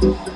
to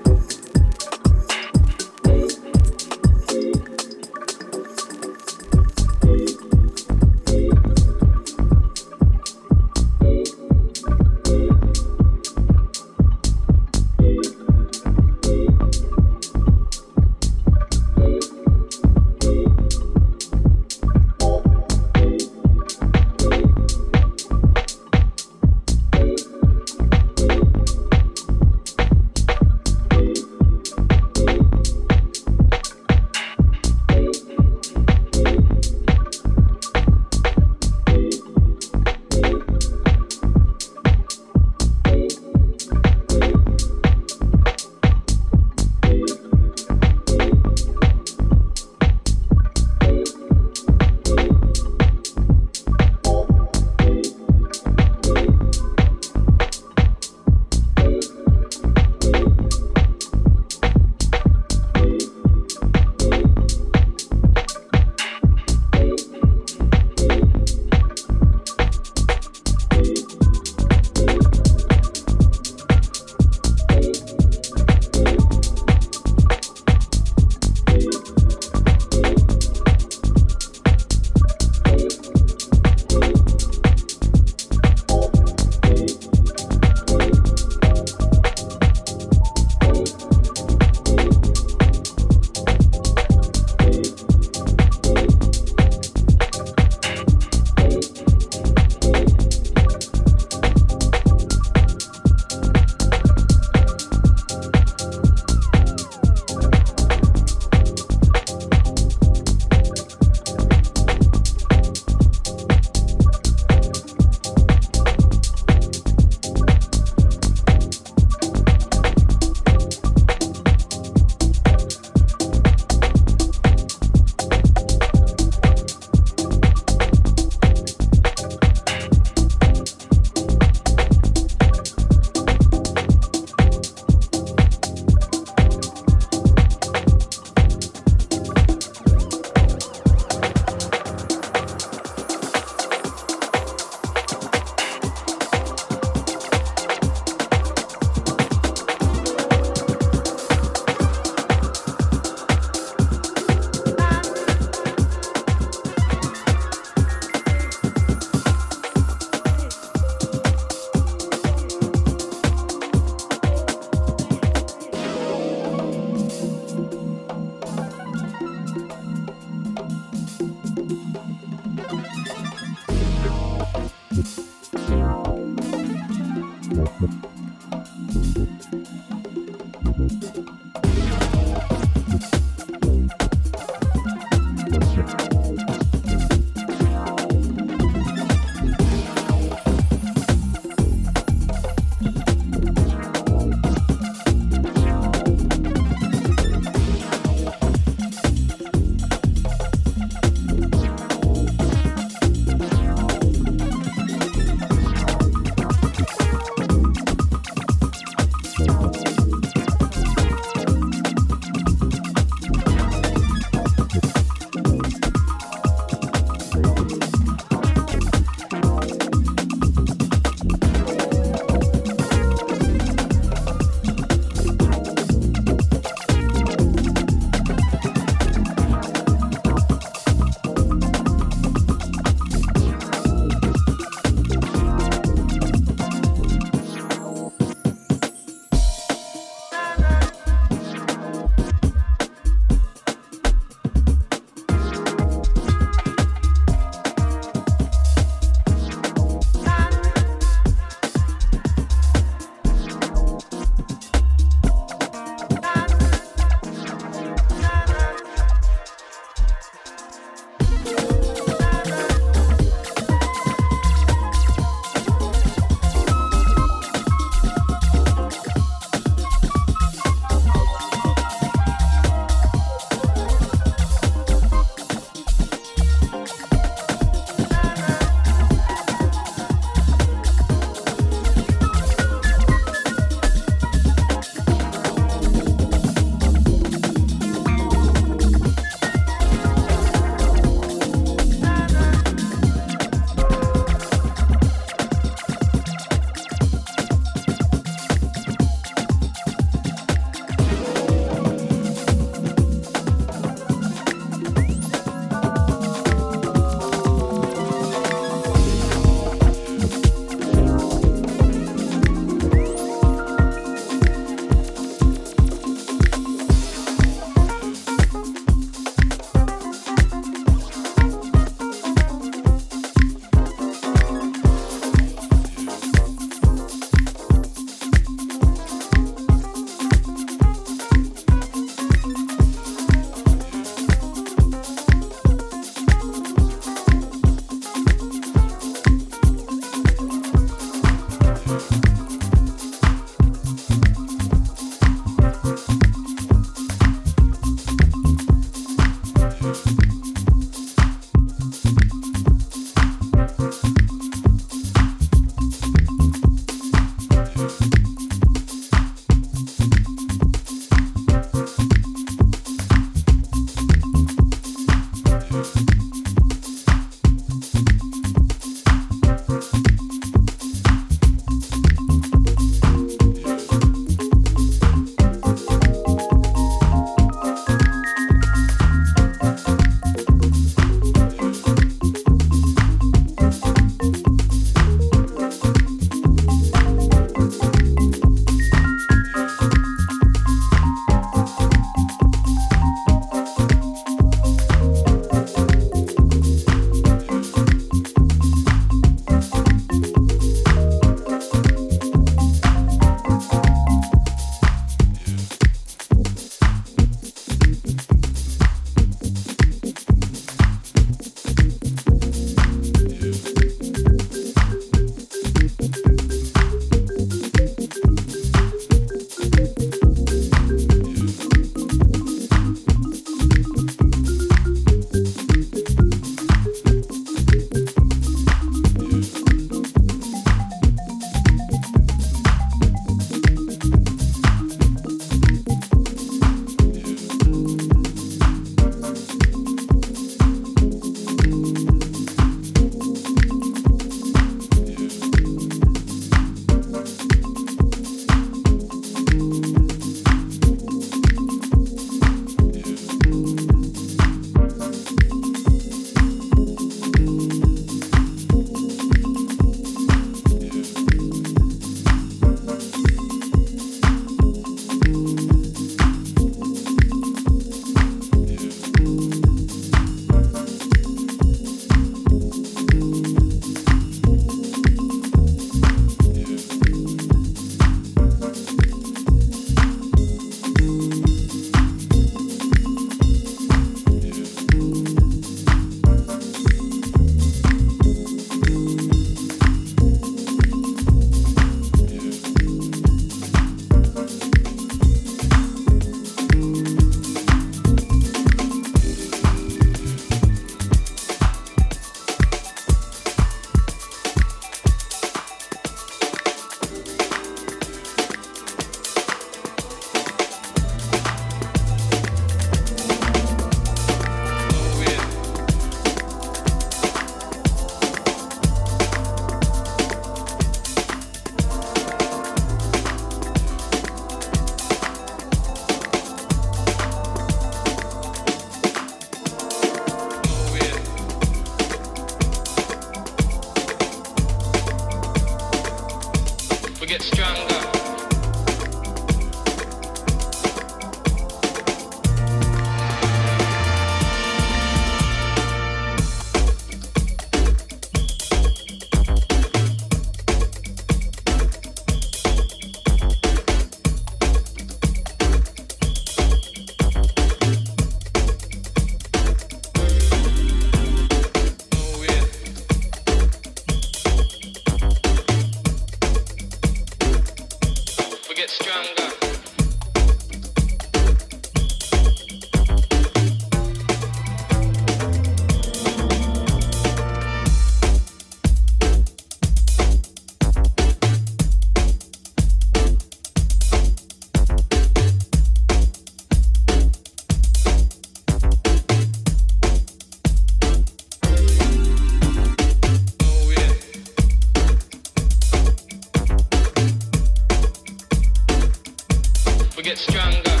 we get stronger.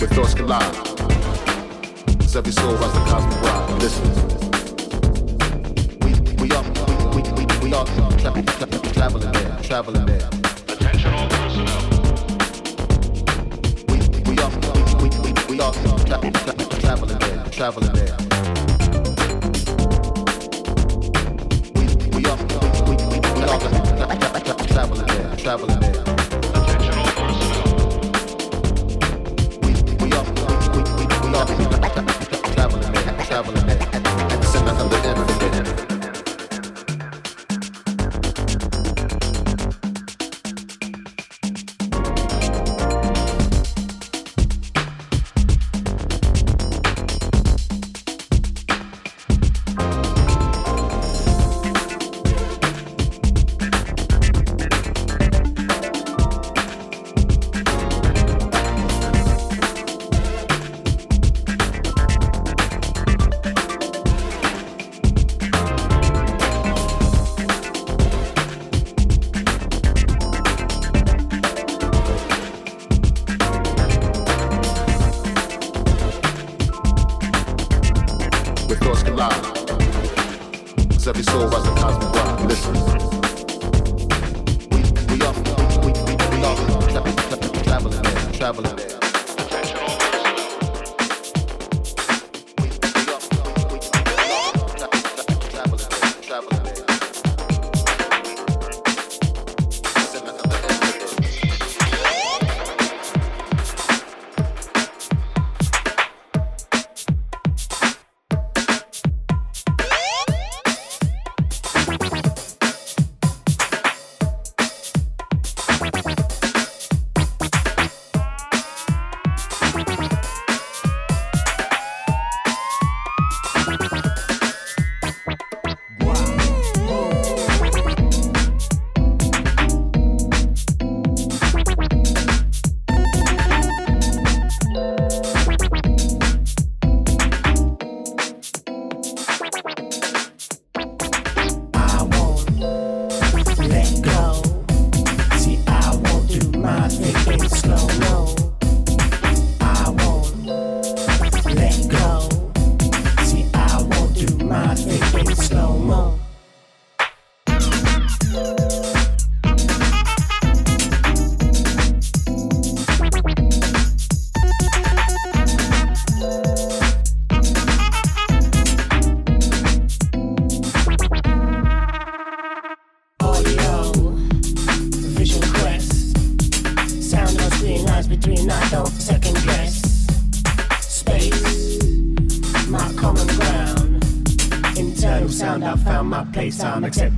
With thoughts collide. As every soul rides the cosmic ride. Listen. We, we up, we, we, we up, tra- tra- tra- traveling there, traveling there. Attention all personnel. We, we up, we, we, we up, tra- tra- traveling there, traveling there.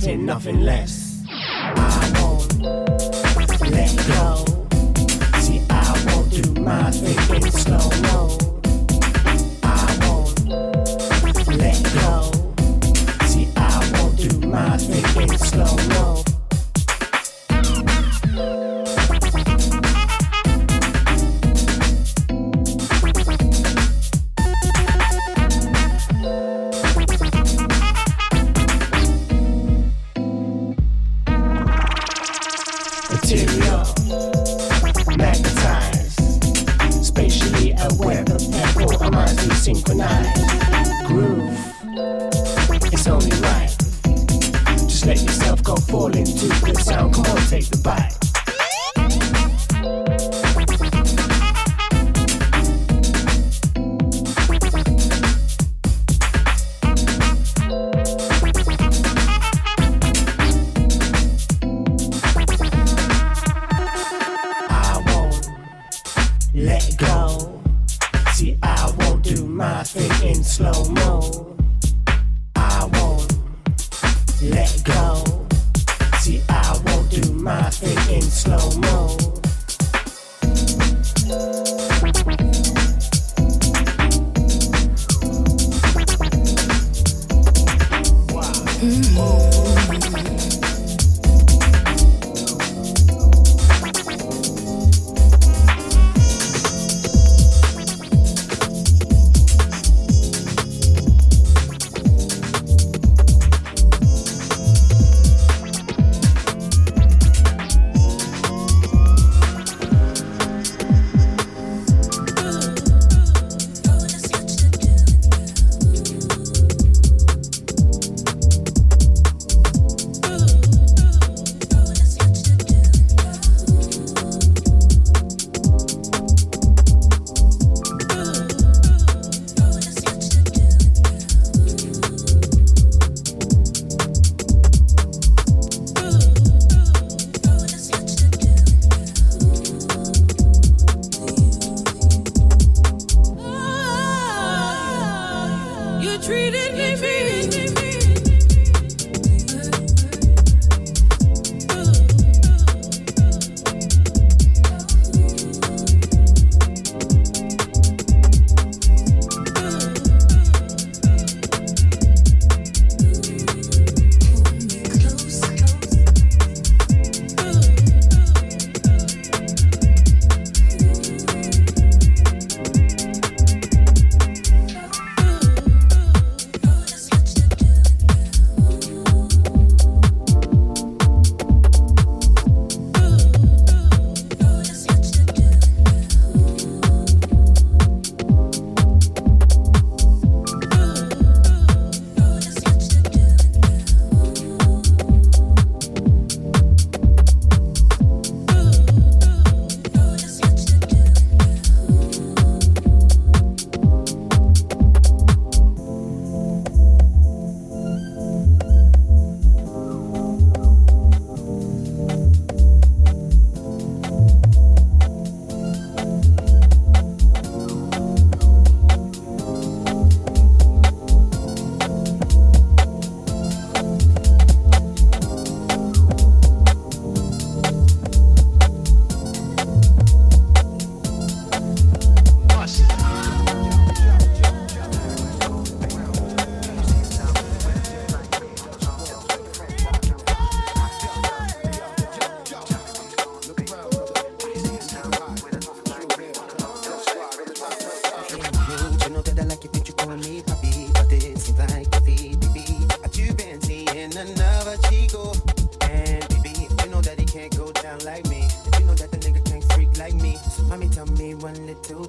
nothing left. magnetized, spatially aware. The tempo our minds do synchronize. Groove, it's only right. Just let yourself go fall into the sound. Come on, take the bite.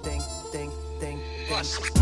Think, think, think, think.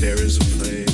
There is a place.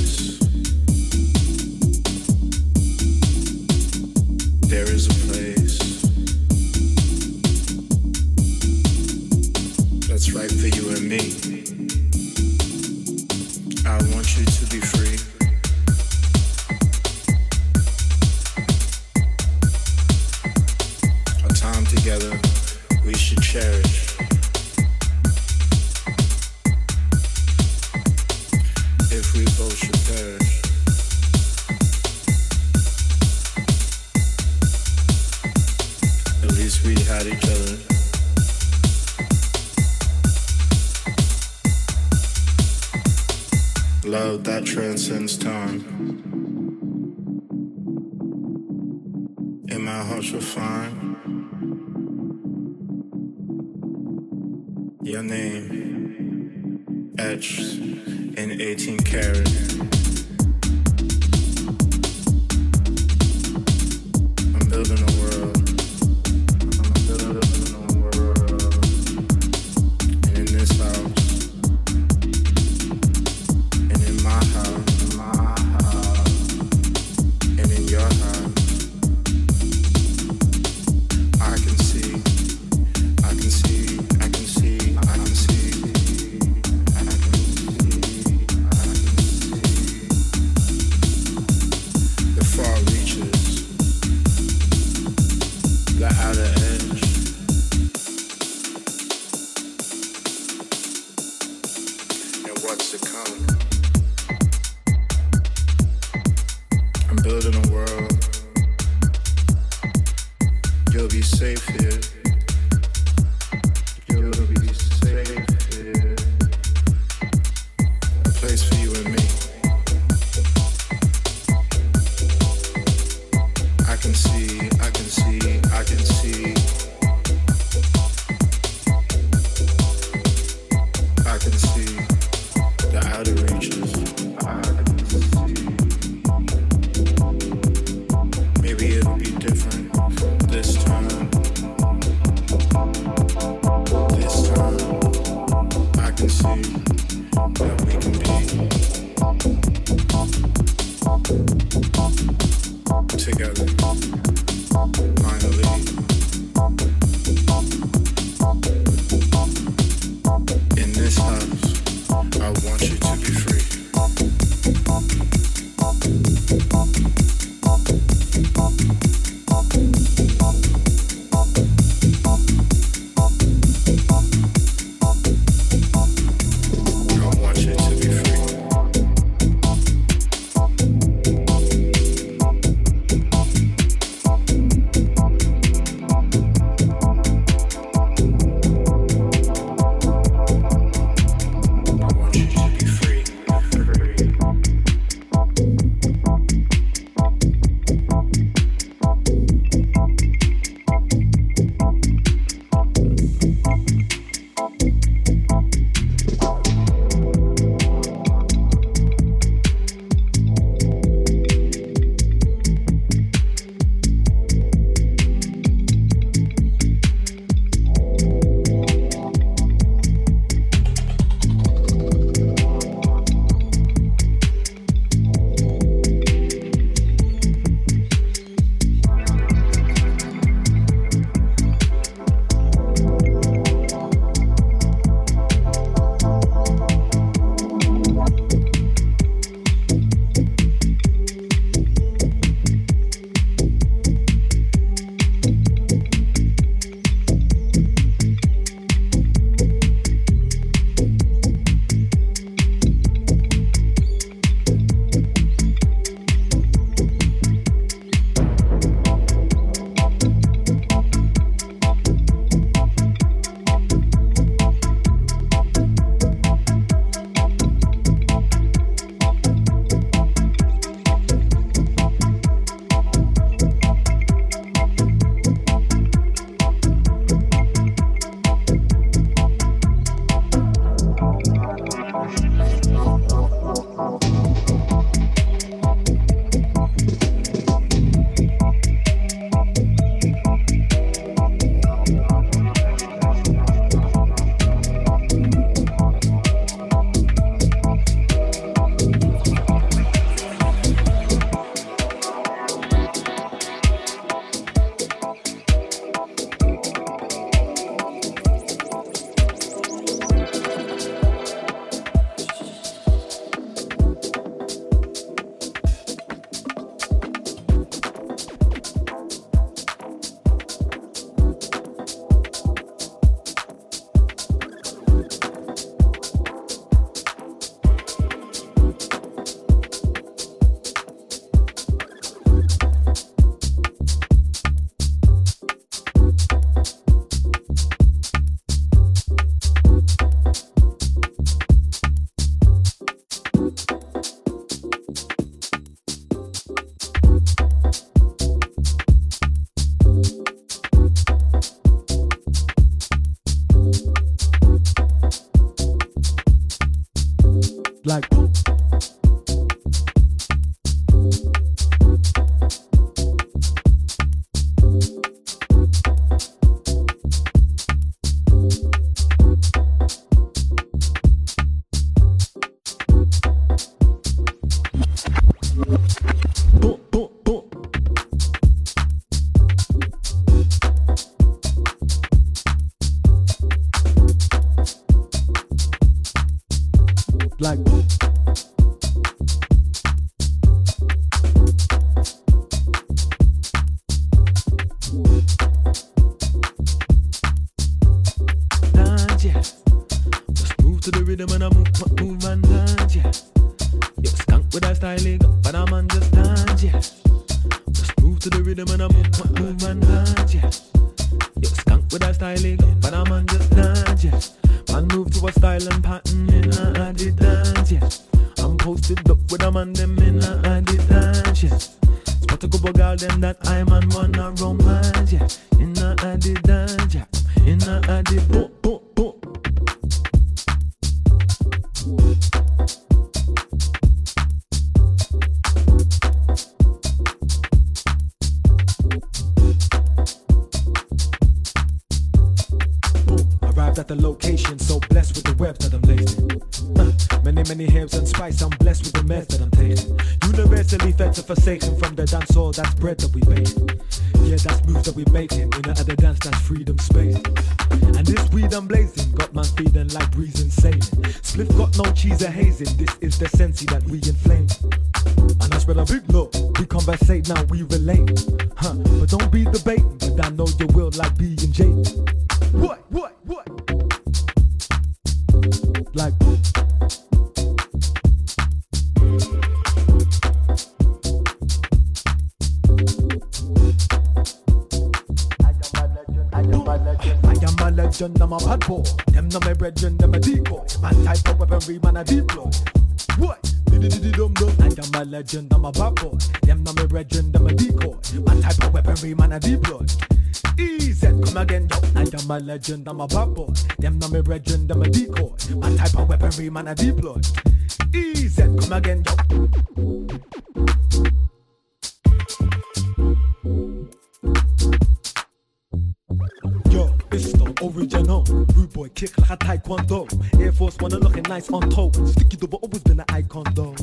So blessed with the webs that I'm lacing. Many, many herbs and spice, I'm blessed with the mess that I'm taking. Universally fed to forsaken from the dance hall, that's bread that we bake. Yeah, that's moves that we making. In the other dance, that's freedom space. And this weed I'm blazing, got man feeling like breezing, sailing. Spliff got no cheese or hazing, this is the sensi that we inflame. And I spread a big look. We conversate now, we relate. Huh, but don't be debating, but I know you will like B and J. What, what, what? Like, a legend, I'm a bad boy. Them no my brethren, them a decoy. Man type of weaponry, man a deploy. What? I am a legend, I'm a bad boy. Them no my brethren, them a decoy. Man type of weaponry, man a deploy. Easy, come again, yo. I am a legend, I'm a bad boy. Them no my brethren, them a decoy. Man type of weaponry, man a deploy. Easy, come again, yo. Yo, it's the original. Rude boy kick like a taekwondo. Air Force One looking nice on toe. Sticky double always been an icon though.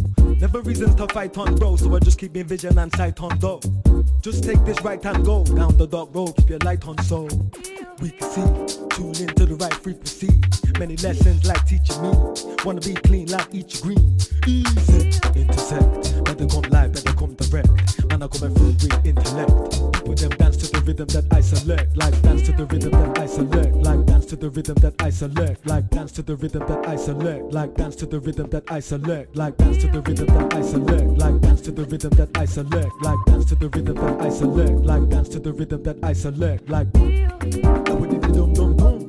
Never reasons to fight on bro, so I just keep me vision and sight on though. Just take this right hand go down the dark road, keep your light on so we can see. Tune into the right frequency. Many lessons like teaching me. Wanna be clean like each green. Easy, intersect. Better come live, better come direct. Man, I coming through with intellect. With them dance to the rhythm that I select. Like dance to the rhythm that I select. Like dance to the rhythm that I select. Like dance to the rhythm that I select. Like dance to the rhythm that I select. Like dance to the rhythm that I select. Like dance to the rhythm that I select. Like dance to the rhythm that I select. Like dance to the rhythm that I select. Like dum dum